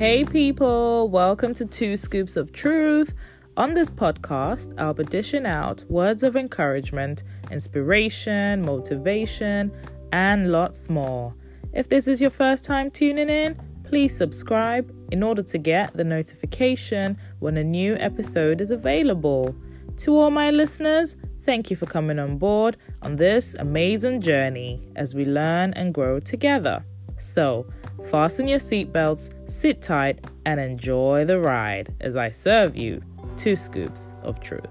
Hey, people, welcome to Two Scoops of Truth. On this podcast, I'll be dishing out words of encouragement, inspiration, motivation, and lots more. If this is your first time tuning in, please subscribe in order to get the notification when a new episode is available. To all my listeners, thank you for coming on board on this amazing journey as we learn and grow together. So, fasten your seatbelts, sit tight, and enjoy the ride as I serve you two scoops of truth.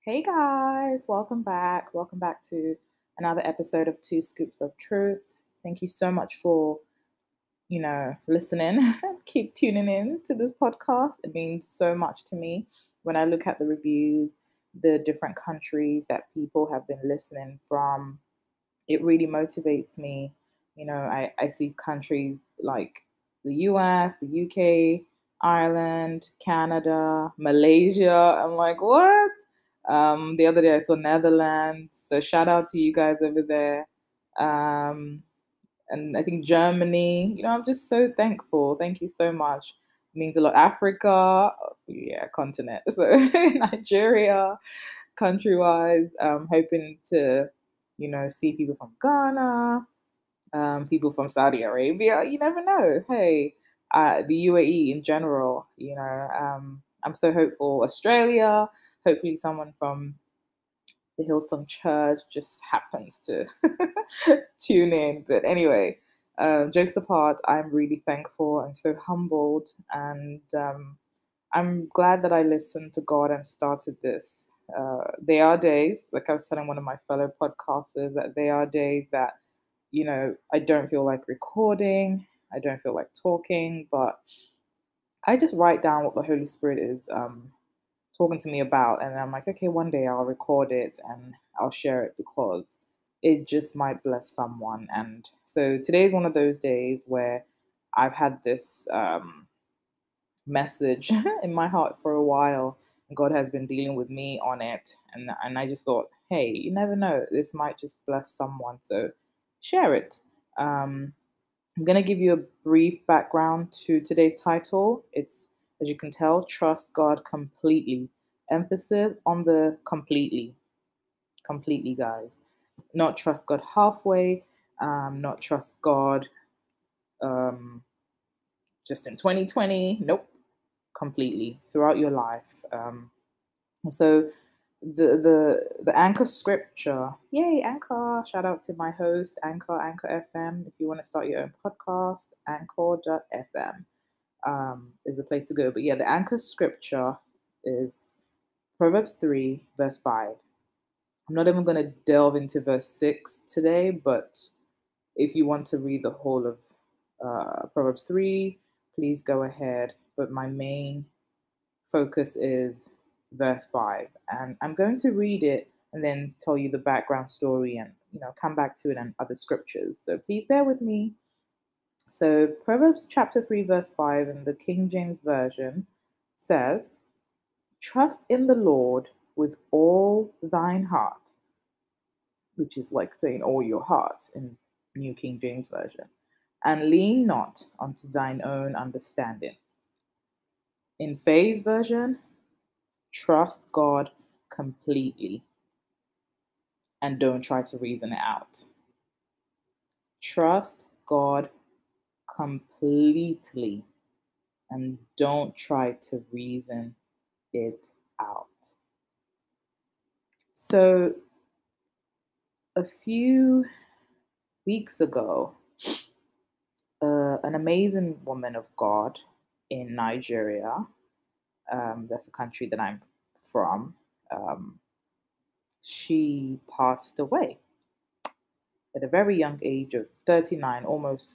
Hey guys, welcome back. Welcome back to another episode of Two Scoops of Truth. Thank you so much for, you know, listening. Keep tuning in to this podcast. It means so much to me when I look at the reviews the different countries that people have been listening from. It really motivates me. You know, I, I see countries like the US, the UK, Ireland, Canada, Malaysia. I'm like, what? Um, the other day I saw Netherlands. So shout out to you guys over there. Um, and I think Germany. You know, I'm just so thankful. Thank you so much means a lot. Africa, yeah, continent. So Nigeria, country wise, um, hoping to, you know, see people from Ghana, um, people from Saudi Arabia. You never know. Hey, uh, the UAE in general, you know, um, I'm so hopeful. Australia, hopefully someone from the Hillsong Church just happens to tune in. But anyway, uh, jokes apart, I'm really thankful and so humbled, and um, I'm glad that I listened to God and started this. Uh, there are days, like I was telling one of my fellow podcasters, that there are days that, you know, I don't feel like recording, I don't feel like talking, but I just write down what the Holy Spirit is um, talking to me about, and I'm like, okay, one day I'll record it and I'll share it because it just might bless someone. And so today is one of those days where I've had this um, message in my heart for a while, God has been dealing with me on it. And, and I just thought, hey, you never know, this might just bless someone. So share it. Um, I'm going to give you a brief background to today's title. It's, as you can tell, Trust God Completely. Emphasis on the completely. Completely, guys not trust God halfway, um, not trust God um, just in 2020. Nope, completely throughout your life. Um, so the the the anchor scripture, yay, anchor! Shout out to my host, Anchor, Anchor FM. If you want to start your own podcast, Anchor.fm um, is the place to go. But yeah, the anchor scripture is Proverbs 3, verse 5. I'm not even going to delve into verse 6 today, but if you want to read the whole of uh, Proverbs 3, please go ahead. But my main focus is verse 5. And I'm going to read it and then tell you the background story and, you know, come back to it and other scriptures. So please bear with me. So, Proverbs chapter 3, verse 5 in the King James Version says, Trust in the Lord with all thine heart, which is like saying all your heart in New King James Version, and lean not unto thine own understanding. In Faye's version, trust God completely and don't try to reason it out. Trust God completely and don't try to reason it out. So, a few weeks ago, uh, an amazing woman of God in Nigeria, um, that's the country that I'm from, um, she passed away at a very young age of 39, almost,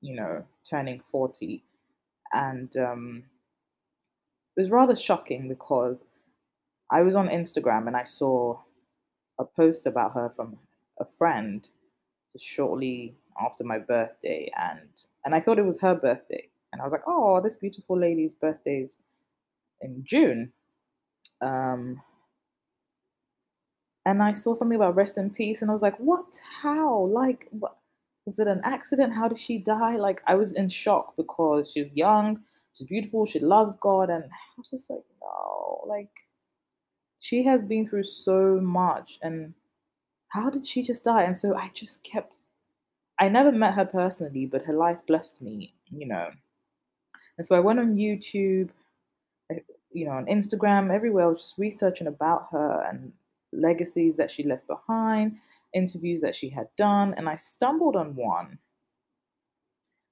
you know, turning 40. And um, it was rather shocking because I was on Instagram and I saw a post about her from a friend shortly after my birthday and and I thought it was her birthday and I was like oh this beautiful lady's birthday's in June um and I saw something about rest in peace, and I was like, what? How? Like, what? Was it an accident? How did she die? Like, I was in shock because she's young, she's beautiful, she loves God, and I was just like, no, like, she has been through so much, and how did she just die? And so I just kept, I never met her personally, but her life blessed me, you know. And so I went on YouTube, eh, you know, on Instagram, everywhere, I was just researching about her and legacies that she left behind, interviews that she had done, and I stumbled on one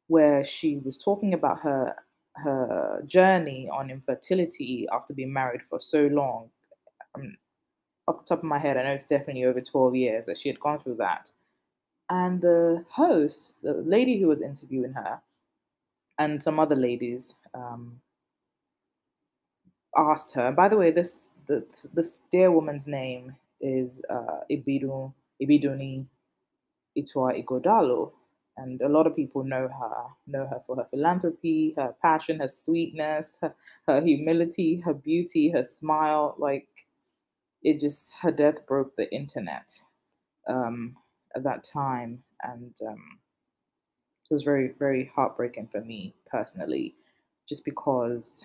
where she was talking about her her journey on infertility after being married for so long. Um, off the top of my head, I know it's definitely over 12 years that she had gone through that. And the host, the lady who was interviewing her, and some other ladies um, asked her. By the way, this the this dear woman's name is uh, Ibidu Ibidunni Ituah Ighodalo, and a lot of people know her know her for her philanthropy, her passion, her sweetness, her, her humility, her beauty, her smile. Like it just her death broke the internet um, at that time, and um, it was very very heartbreaking for me personally, just because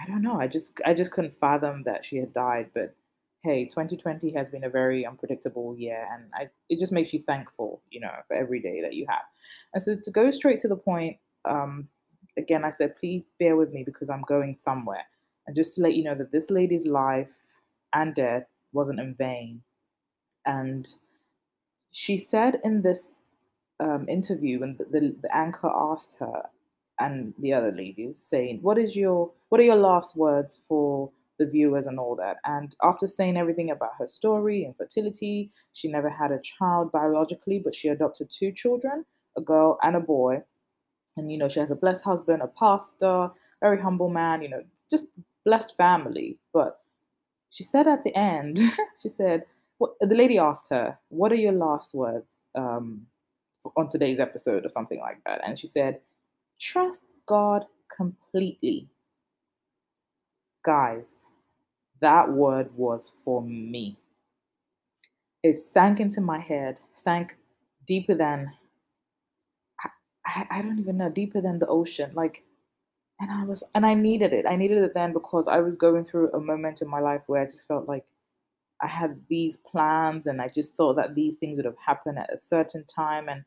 I don't know. I just I just couldn't fathom that she had died. But hey, 2020 has been a very unpredictable year, and I, it just makes you thankful, you know, for every day that you have. And so to go straight to the point, um, again, I said, please bear with me because I'm going somewhere, and just to let you know that this lady's life and death wasn't in vain, and she said in this um, interview and the, the, the anchor asked her and the other ladies saying, "What is your what are your last words for the viewers and all that?" And after saying everything about her story, infertility, she never had a child biologically, but she adopted two children, a girl and a boy. And you know, she has a blessed husband, a pastor, very humble man, you know, just blessed family. But she said at the end, she said, what, the lady asked her, "What are your last words um, on today's episode?" or something like that, and she said, Trust God completely. Guys, that word was for me. It sank into my head, sank deeper than, I, I don't even know, deeper than the ocean. Like, and I was, and I needed it. I needed it then because I was going through a moment in my life where I just felt like I had these plans and I just thought that these things would have happened at a certain time. And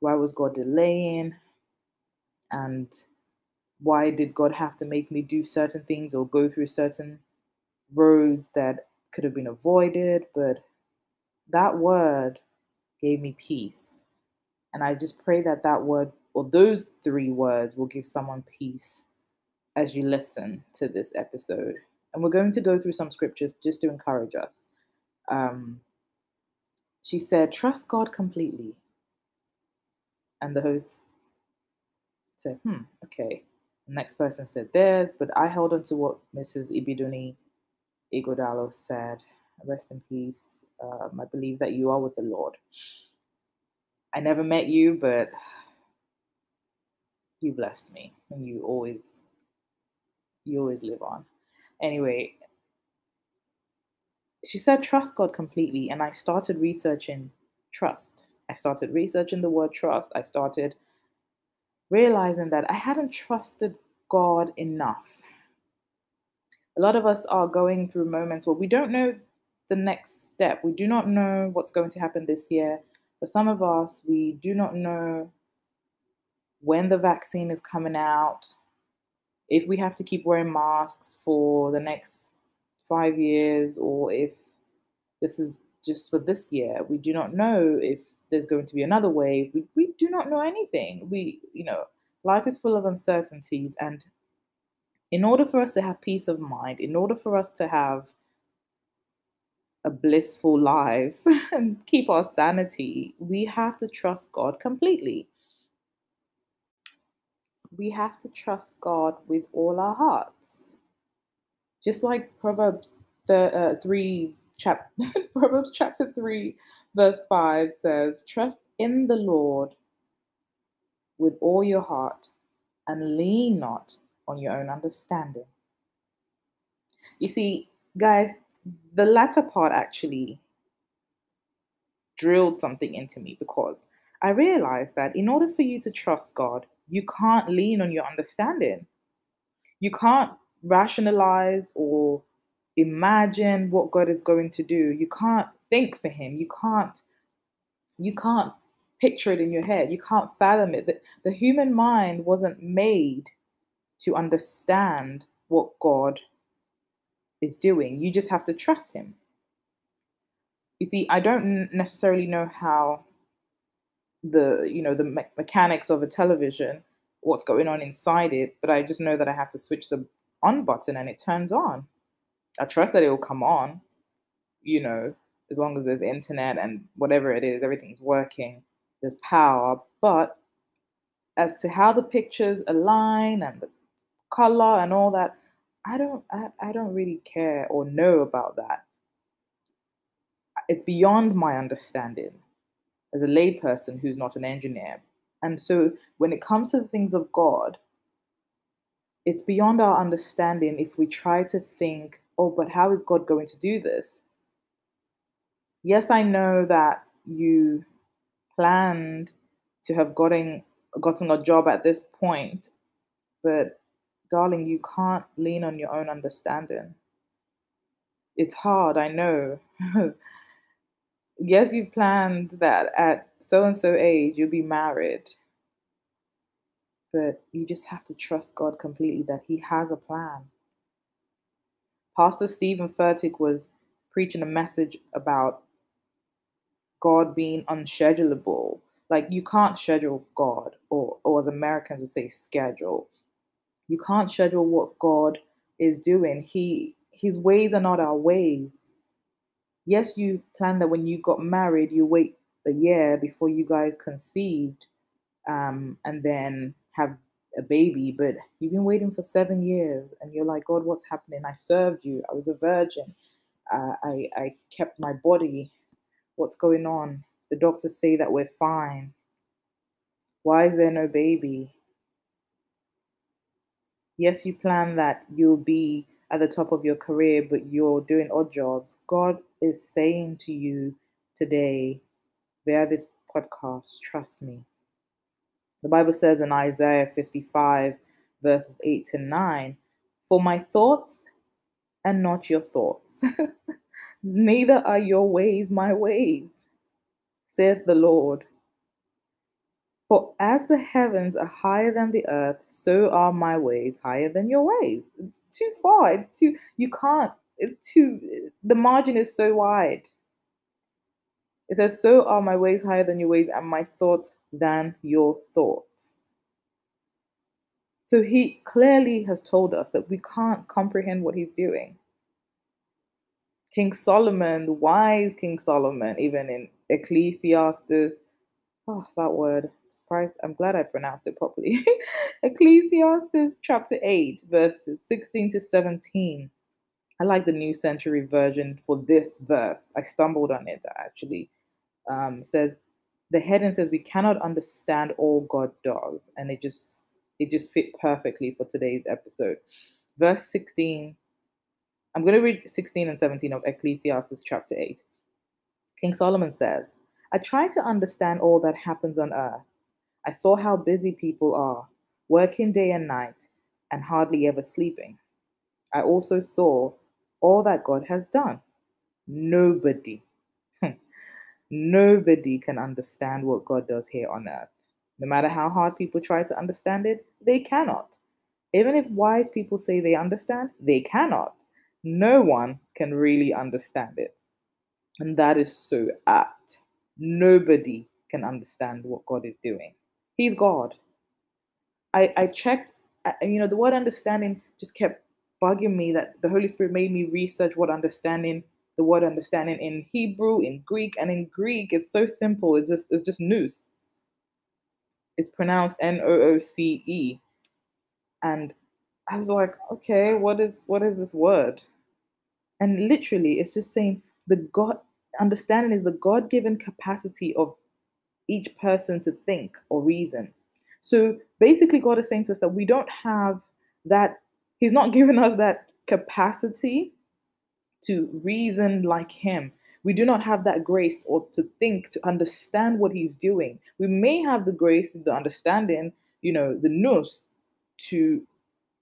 why was God delaying? and why did God have to make me do certain things or go through certain roads that could have been avoided? But that word gave me peace. And I just pray that that word or those three words will give someone peace as you listen to this episode. And we're going to go through some scriptures just to encourage us. Um, she said, Trust God completely. And the host said, hmm, okay. The next person said theirs, but I held on to what Mrs. Ibidunni Ighodalo said. Rest in peace. Um, I believe that you are with the Lord. I never met you, but you blessed me, and you always, you always live on. Anyway, she said, trust God completely, and I started researching trust. I started researching the word trust. I started realizing that I hadn't trusted God enough. A lot of us are going through moments where we don't know the next step. We do not know what's going to happen this year. For some of us, we do not know when the vaccine is coming out, if we have to keep wearing masks for the next five years, or if this is just for this year. We do not know if there's going to be another wave. We, we do not know anything. We, you know, life is full of uncertainties. And in order for us to have peace of mind, in order for us to have a blissful life and keep our sanity, we have to trust God completely. We have to trust God with all our hearts. Just like Proverbs uh, 3 chap- Proverbs chapter 3, verse 5 says, Trust in the Lord with all your heart and lean not on your own understanding. You see, guys, the latter part actually drilled something into me because I realized that in order for you to trust God, you can't lean on your understanding. You can't rationalize or imagine what God is going to do. You can't think for him. You can't you can't picture it in your head. You can't fathom it. The, the human mind wasn't made to understand what God is doing. You just have to trust him. You see, I don't necessarily know how the you know the me- mechanics of a television what's going on inside it but i just know that i have to switch the on button and it turns on i trust that it will come on you know as long as there's internet and whatever it is everything's working there's power but as to how the pictures align and the color and all that i don't I, I don't really care or know about that it's beyond my understanding as a layperson who's not an engineer. And so when it comes to the things of God, it's beyond our understanding if we try to think, oh, but how is God going to do this? Yes, I know that you planned to have gotten gotten a job at this point, but darling, you can't lean on your own understanding. It's hard, I know. yes, you've planned that at so and so age you'll be married, but you just have to trust God completely that He has a plan. Pastor Steven Furtick was preaching a message about God being unschedulable. Like you can't schedule God, or, or as Americans would say, schedule. You can't schedule what God is doing. He His ways are not our ways yes, you plan that when you got married, you wait a year before you guys conceived um, and then have a baby, but you've been waiting for seven years and you're like, God, what's happening? I served you. I was a virgin. Uh, I, I kept my body. What's going on? The doctors say that we're fine. Why is there no baby? Yes, you plan that you'll be at the top of your career, but you're doing odd jobs, God is saying to you today via this podcast, trust me. The Bible says in Isaiah 55, verses 8 to 9, For my thoughts and not your thoughts, neither are your ways my ways, saith the Lord. For as the heavens are higher than the earth, so are my ways higher than your ways. It's too far. It's too, you can't, it's too, the margin is so wide. It says, So are my ways higher than your ways, and my thoughts than your thoughts. So he clearly has told us that we can't comprehend what he's doing. King Solomon, the wise King Solomon, even in Ecclesiastes, oh, that word, surprised. I'm glad I pronounced it properly. Ecclesiastes chapter 8, verses 16 to 17. I like the New Century Version for this verse. I stumbled on it actually. Um, says the heading says we cannot understand all God does, and it just it just fit perfectly for today's episode. Verse 16. I'm going to read 16 and 17 of Ecclesiastes chapter 8. King Solomon says, I try to understand all that happens on earth I saw how busy people are, working day and night and hardly ever sleeping. I also saw all that God has done. Nobody, nobody can understand what God does here on earth. No matter how hard people try to understand it, they cannot. Even if wise people say they understand, they cannot. No one can really understand it. And that is so apt. Nobody can understand what God is doing. He's God. I, I checked, you know, the word understanding just kept bugging me that the Holy Spirit made me research what understanding, the word understanding in Hebrew, in Greek, and in Greek it's so simple. It's just it's just nous. It's pronounced N O O C E. And I was like, okay, what is what is this word? And literally it's just saying the God understanding is the God-given capacity of each person to think or reason. So basically, God is saying to us that we don't have that, He's not giving us that capacity to reason like him. We do not have that grace or to think, to understand what he's doing. We may have the grace, the understanding, you know, the nous to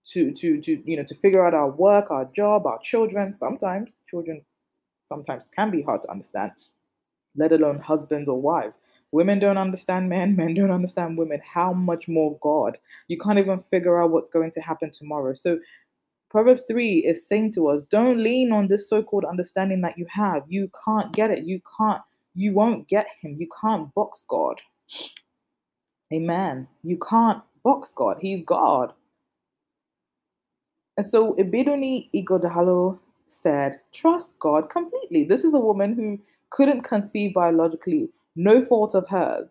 to to to you know to figure out our work, our job, our children. Sometimes children sometimes can be hard to understand, let alone husbands or wives. Women don't understand men, men don't understand women. How much more God? You can't even figure out what's going to happen tomorrow. So Proverbs 3 is saying to us, don't lean on this so-called understanding that you have. You can't get it. You can't, you won't get him. You can't box God. Amen. You can't box God. He's God. And so Ibidunni Ighodalo said, trust God completely. This is a woman who couldn't conceive biologically, no fault of hers,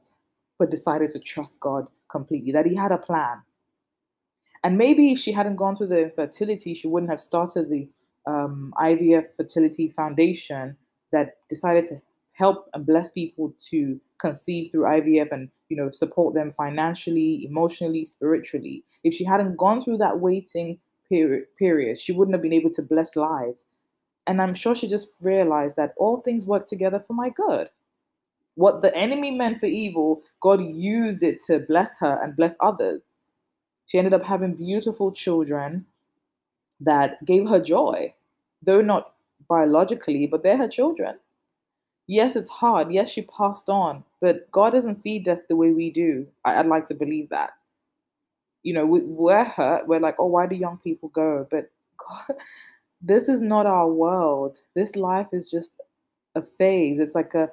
but decided to trust God completely, that he had a plan. And maybe if she hadn't gone through the infertility, she wouldn't have started the um, IVF Fertility Foundation that decided to help and bless people to conceive through IVF and you know support them financially, emotionally, spiritually. If she hadn't gone through that waiting period, period, she wouldn't have been able to bless lives. And I'm sure she just realized that all things work together for my good. What the enemy meant for evil, God used it to bless her and bless others. She ended up having beautiful children that gave her joy, though not biologically, but they're her children. Yes, it's hard. Yes, she passed on, but God doesn't see death the way we do. I, would like to believe that. You know, we, we're hurt. We're like, oh, why do young people go? But God, this is not our world. This life is just a phase. It's like a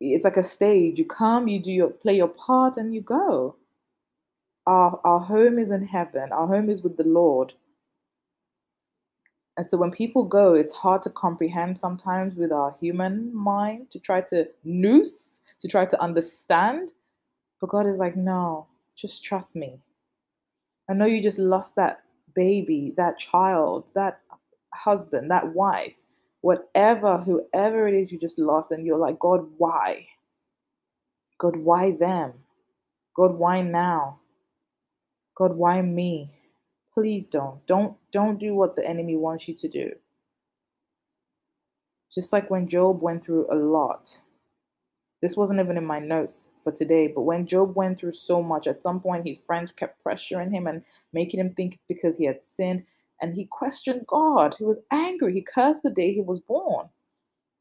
it's like a stage. You come, you do your play your part, and you go our, our home is in heaven, our home is with the Lord. And so when people go, it's hard to comprehend sometimes with our human mind to try to nous, to try to understand. But God is like, no, just trust me. I know you just lost that baby, that child, that husband, that wife, whatever, whoever it is you just lost, and you're like, God, why? God, why them? God, why now? God, why me? Please don't. Don't don't do what the enemy wants you to do. Just like when Job went through a lot. This wasn't even in my notes for today, but when Job went through so much, at some point his friends kept pressuring him and making him think it's because he had sinned. And he questioned God. He was angry. He cursed the day he was born.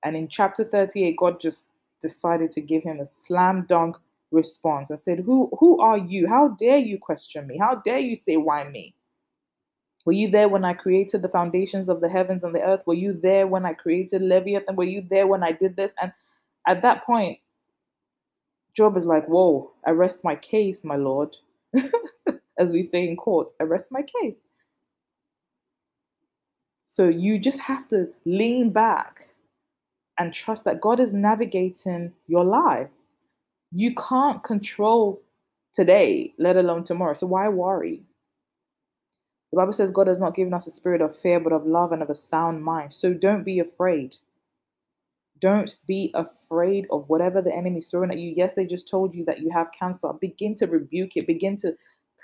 And in chapter 38, God just decided to give him a slam dunk response and said, Who who are you? How dare you question me? How dare you say why me? Were you there when I created the foundations of the heavens and the earth? Were you there when I created Leviathan? Were you there when I did this? And at that point, Job is like, Whoa, I rest my case, my Lord. As we say in court, I rest my case. So you just have to lean back and trust that God is navigating your life. You can't control today, let alone tomorrow. So why worry? The Bible says God has not given us a spirit of fear, but of love and of a sound mind. So don't be afraid. Don't be afraid of whatever the enemy's throwing at you. Yes, they just told you that you have cancer. Begin to rebuke it. Begin to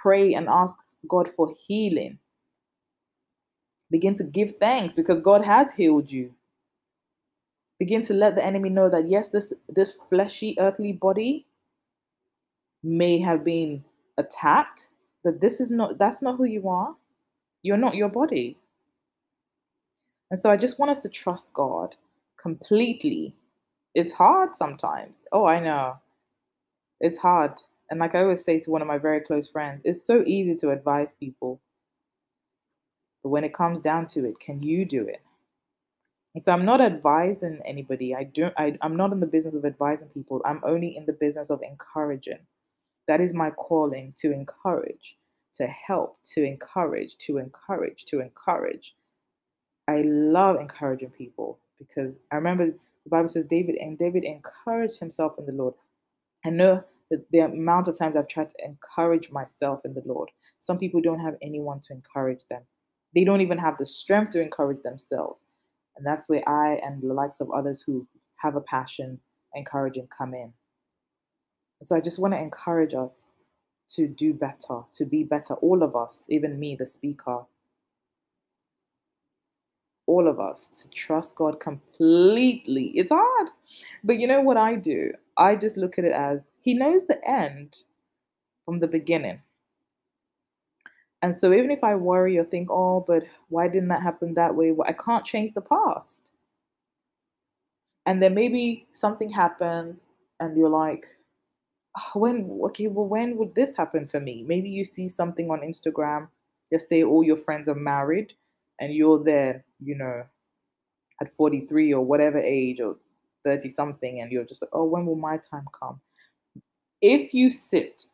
pray and ask God for healing. Begin to give thanks because God has healed you begin to let the enemy know that yes this this fleshy earthly body may have been attacked but this is not that's not who you are. You're not your body. And so i just want us to trust god completely. It's hard sometimes. Oh i know. It's hard. And like i always say to one of my very close friends it's so easy to advise people. But when it comes down to it can you do it so I'm not advising anybody. I don't I, I'm not in the business of advising people. I'm only in the business of encouraging. That is my calling to encourage, to help, to encourage, to encourage, to encourage. I love encouraging people because I remember the Bible says David and David encouraged himself in the Lord. I know that the amount of times I've tried to encourage myself in the Lord. Some people don't have anyone to encourage them. They don't even have the strength to encourage themselves. And that's where I and the likes of others who have a passion, encouraging come in. So I just want to encourage us to do better, to be better, all of us, even me, the speaker. all of us to trust God completely. It's hard. But you know what I do? I just look at it as He knows the end from the beginning. And so even if I worry or think, oh, but why didn't that happen that way? Well, I can't change the past. And then maybe something happens and you're like, oh, when, okay, well, when would this happen for me? Maybe you see something on Instagram, just say all your friends are married and you're there, you know, at 43 or whatever age or 30 something, and you're just like, oh, when will my time come? If you sit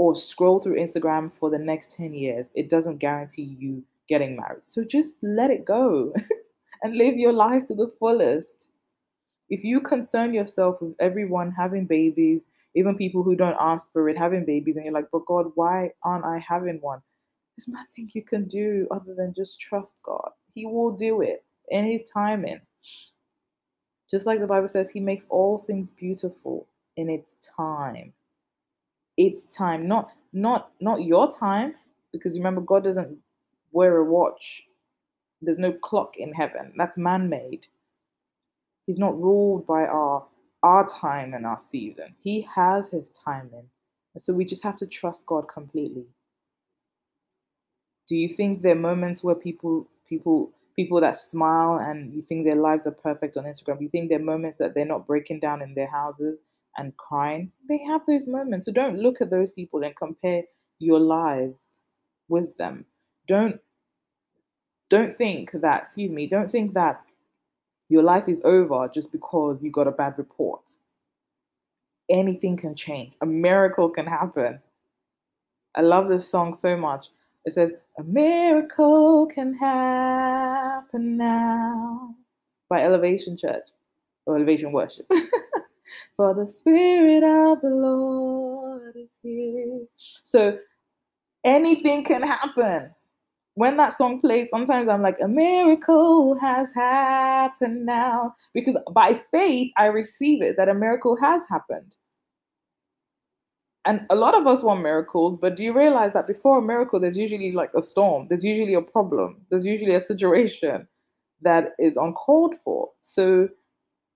or scroll through Instagram for the next 10 years, it doesn't guarantee you getting married. So just let it go and live your life to the fullest. If you concern yourself with everyone having babies, even people who don't ask for it having babies, and you're like, but God, why aren't I having one? There's nothing you can do other than just trust God. He will do it in His timing. Just like the Bible says, He makes all things beautiful in its time its time, not not not your time, because remember God doesn't wear a watch. There's no clock in heaven. That's man-made. He's not ruled by our our time and our season. He has his timing. And so we just have to trust God completely. Do you think there are moments where people people people that smile and you think their lives are perfect on Instagram? You think there are moments that they're not breaking down in their houses? And crying, they have those moments. So don't look at those people and compare your lives with them. Don't don't think that, excuse me, don't think that your life is over just because you got a bad report. Anything can change. A miracle can happen. I love this song so much. It says, A miracle can happen now by Elevation Church or Elevation Worship. for the Spirit of the Lord is here. So anything can happen. When that song plays, sometimes I'm like, a miracle has happened now. Because by faith, I receive it that a miracle has happened. And a lot of us want miracles, but do you realize that before a miracle, there's usually like a storm, there's usually a problem, there's usually a situation that is uncalled for. So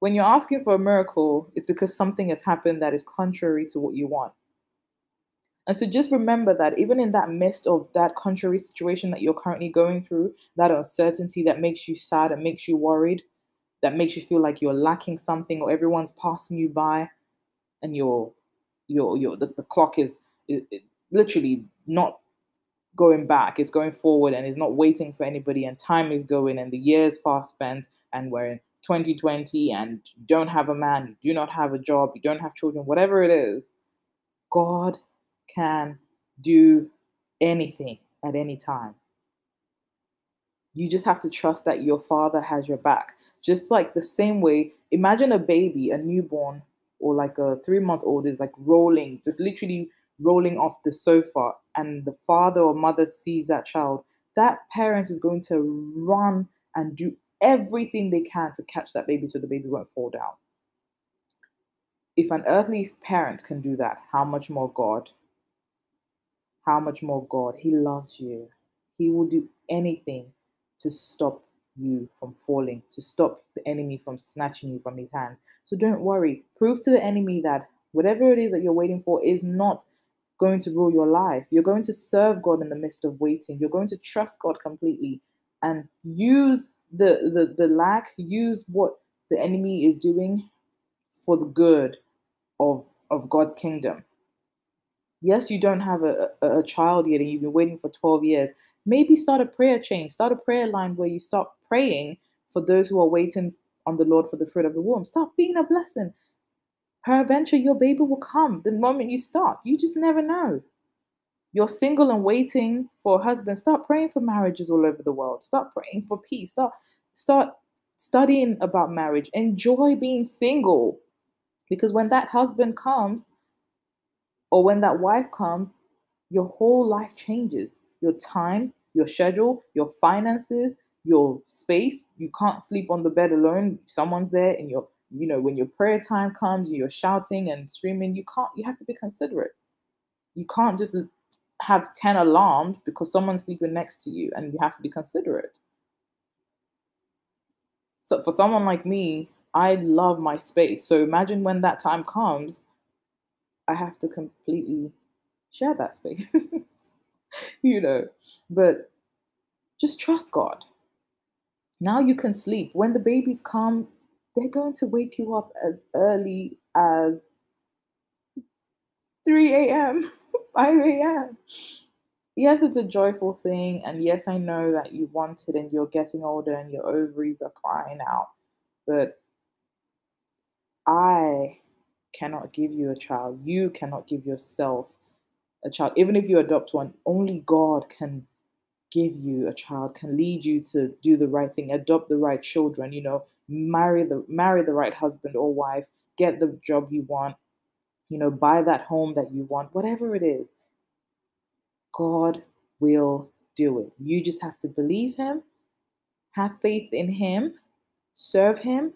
when you're asking for a miracle, it's because something has happened that is contrary to what you want. And so just remember that even in that midst of that contrary situation that you're currently going through, that uncertainty that makes you sad and makes you worried, that makes you feel like you're lacking something or everyone's passing you by and your your your the, the clock is, is, is literally not going back, it's going forward and it's not waiting for anybody and time is going and the years fast spent and we're in 2020 and you don't have a man, you do not have a job, you don't have children, whatever it is, God can do anything at any time. You just have to trust that your father has your back. Just like the same way, imagine a baby, a newborn, or like a three month old is like rolling, just literally rolling off the sofa, and the father or mother sees that child. That parent is going to run and do everything they can to catch that baby so the baby won't fall down. If an earthly parent can do that, how much more God? How much more God? He loves you. He will do anything to stop you from falling, to stop the enemy from snatching you from his hands. So don't worry. Prove to the enemy that whatever it is that you're waiting for is not going to rule your life. You're going to serve God in the midst of waiting. You're going to trust God completely and use the, the, the lack, use what the enemy is doing for the good of, of God's kingdom. Yes, you don't have a, a, a child yet and you've been waiting for 12 years. Maybe start a prayer chain, start a prayer line where you start praying for those who are waiting on the Lord for the fruit of the womb. Start being a blessing. Peradventure, your baby will come the moment you start. You just never know you're single and waiting for a husband, start praying for marriages all over the world. Start praying for peace. Start start studying about marriage. Enjoy being single. Because when that husband comes or when that wife comes, your whole life changes. Your time, your schedule, your finances, your space. You can't sleep on the bed alone. Someone's there and you're, you know, when your prayer time comes, and you're shouting and screaming, you can't, you have to be considerate. You can't just have 10 alarms because someone's sleeping next to you and you have to be considerate. So for someone like me, I love my space. So imagine when that time comes, I have to completely share that space. you know, but just trust God. Now you can sleep. When the babies come, they're going to wake you up as early as 3 a.m., 5 a.m. Yes, it's a joyful thing. And yes, I know that you want it and you're getting older and your ovaries are crying out. But I cannot give you a child. You cannot give yourself a child. Even if you adopt one, only God can give you a child, can lead you to do the right thing, adopt the right children, you know, marry the marry the right husband or wife, get the job you want, you know, buy that home that you want, whatever it is. God will do it. You just have to believe him, have faith in him, serve him,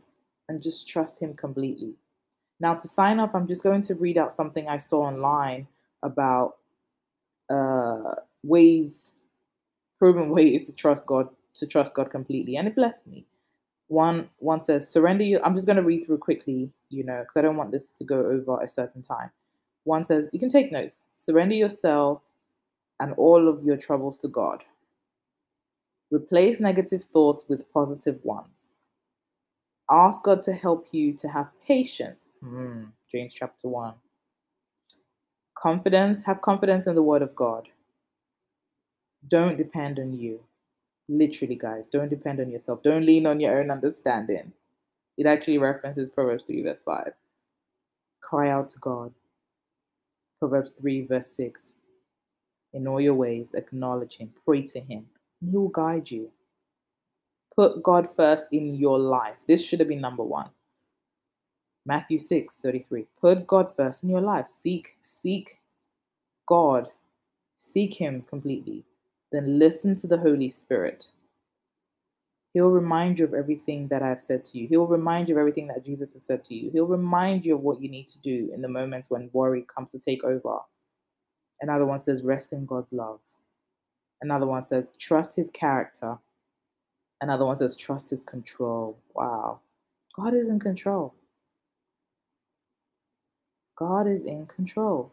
and just trust him completely. Now, to sign off, I'm just going to read out something I saw online about uh, ways, proven ways to trust God, to trust God completely, and it blessed me. One one says, surrender you. I'm just going to read through quickly, you know, because I don't want this to go over a certain time. One says, you can take notes. Surrender yourself and all of your troubles to God. Replace negative thoughts with positive ones. Ask God to help you to have patience. Mm, James chapter 1. Confidence, have confidence in the word of God. Don't depend on you. Literally, guys, don't depend on yourself. Don't lean on your own understanding. It actually references Proverbs 3, verse 5. Cry out to God. Proverbs 3, verse 6. In all your ways, acknowledge Him, pray to Him, He will guide you. Put God first in your life. This should have been number one. Matthew 6, 33. Put God first in your life. Seek, seek God. Seek Him completely. Then listen to the Holy Spirit. He'll remind you of everything that I've said to you. He'll remind you of everything that Jesus has said to you. He'll remind you of what you need to do in the moments when worry comes to take over. Another one says, rest in God's love. Another one says, trust his character. Another one says, trust his control. Wow. God is in control. God is in control.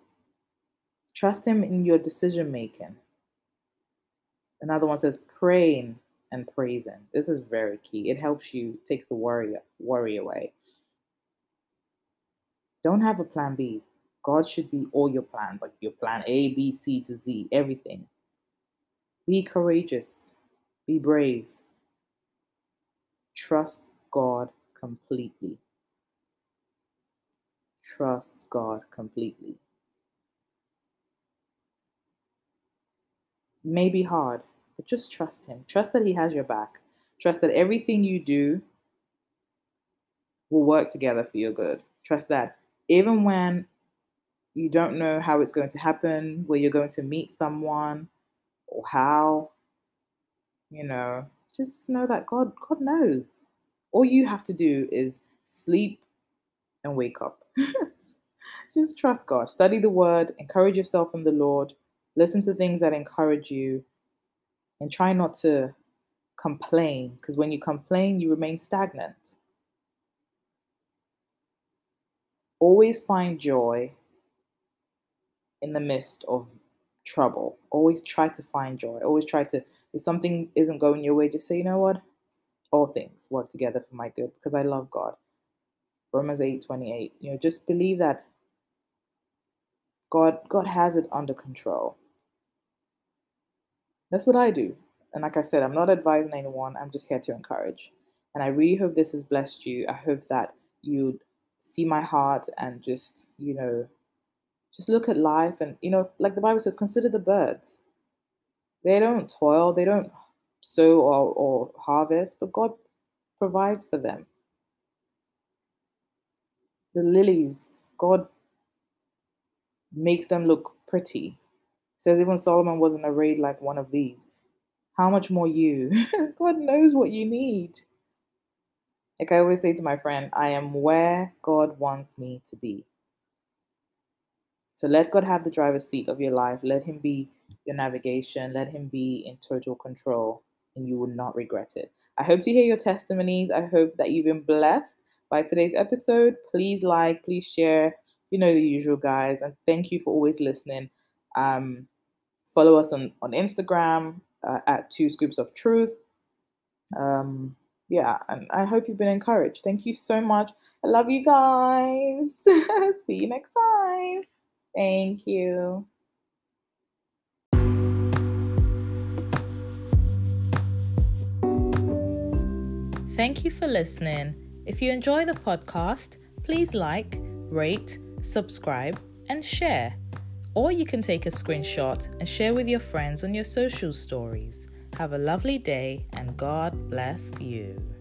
Trust him in your decision making. Another one says, praying and praising. This is very key. It helps you take the worry, worry away. Don't have a plan B. God should be all your plans, like your plan A, B, C to Z, everything. Be courageous, be brave. Trust God completely. Trust God completely. May be hard, but just trust Him. Trust that He has your back. Trust that everything you do will work together for your good. Trust that even when you don't know how it's going to happen, where you're going to meet someone, or how, you know, just know that God God knows. All you have to do is sleep and wake up. just trust God. Study the word, encourage yourself in the Lord, listen to things that encourage you, and try not to complain because when you complain, you remain stagnant. Always find joy in the midst of trouble. Always try to find joy. Always try to, if something isn't going your way, just say, you know what? All things work together for my good because I love God. Romans 8 28. You know, just believe that God God has it under control. That's what I do. And like I said, I'm not advising anyone, I'm just here to encourage. And I really hope this has blessed you. I hope that you see my heart and just, you know, just look at life and, you know, like the Bible says, consider the birds. They don't toil, they don't sow or, or harvest, but God provides for them. The lilies, God makes them look pretty. Says even Solomon wasn't arrayed like one of these. How much more you? God knows what you need. Like I always say to my friend, I am where God wants me to be. So let God have the driver's seat of your life. Let Him be your navigation. Let Him be in total control. and you will not regret it. I hope to hear your testimonies. I hope that you've been blessed by today's episode. Please like, please share. You know the usual, guys. And thank you for always listening. Um, follow us on, on Instagram uh, at Two Scoops of Truth. Um, yeah, and I hope you've been encouraged. Thank you so much. I love you guys. See you next time. Thank you. Thank you for listening. If you enjoy the podcast, please like, rate, subscribe, and share. Or you can take a screenshot and share with your friends on your social stories. Have a lovely day and God bless you.